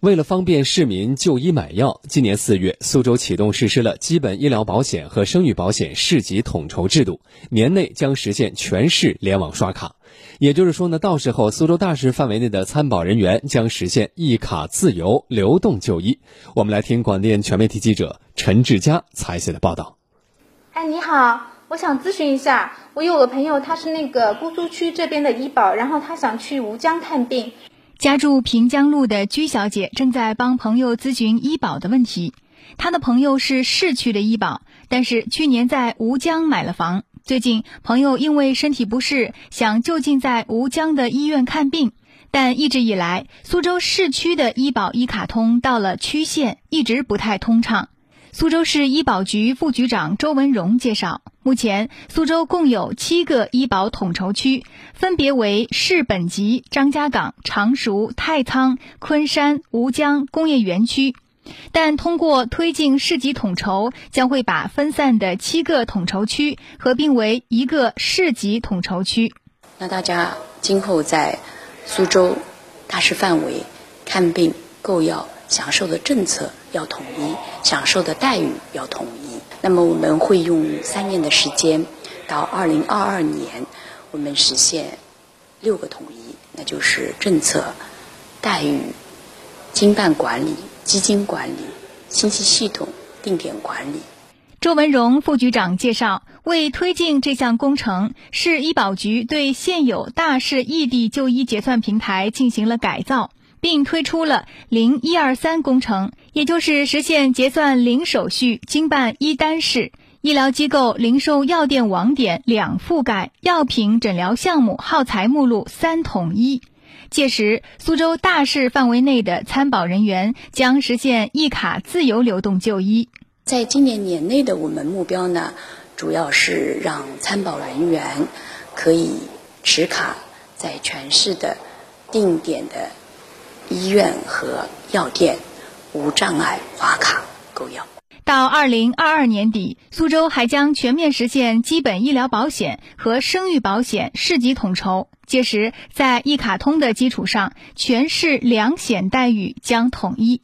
为了方便市民就医买药，今年四月，苏州启动实施了基本医疗保险和生育保险市级统筹制度，年内将实现全市联网刷卡。也就是说呢，到时候苏州大市范围内的参保人员将实现一卡自由流动就医。我们来听广电全媒体记者陈志佳采写的报道。哎，你好，我想咨询一下，我有个朋友，他是那个姑苏区这边的医保，然后他想去吴江看病。家住平江路的居小姐正在帮朋友咨询医保的问题。她的朋友是市区的医保，但是去年在吴江买了房。最近朋友因为身体不适，想就近在吴江的医院看病，但一直以来苏州市区的医保一卡通到了区县一直不太通畅。苏州市医保局副局长周文荣介绍，目前苏州共有七个医保统筹区，分别为市本级、张家港、常熟、太仓、昆山、吴江工业园区。但通过推进市级统筹，将会把分散的七个统筹区合并为一个市级统筹区。那大家今后在苏州大市范围看病购药。享受的政策要统一，享受的待遇要统一。那么我们会用三年的时间，到二零二二年，我们实现六个统一，那就是政策、待遇、经办管理、基金管理、信息系统、定点管理。周文荣副局长介绍，为推进这项工程，市医保局对现有大市异地就医结算平台进行了改造。并推出了“零一二三”工程，也就是实现结算零手续、经办一单式，医疗机构、零售药店网点两覆盖，药品、诊疗项目、耗材目录三统一。届时，苏州大市范围内的参保人员将实现一卡自由流动就医。在今年年内的我们目标呢，主要是让参保人员可以持卡在全市的定点的。医院和药店无障碍划卡购药。到二零二二年底，苏州还将全面实现基本医疗保险和生育保险市级统筹。届时，在一卡通的基础上，全市两险待遇将统一。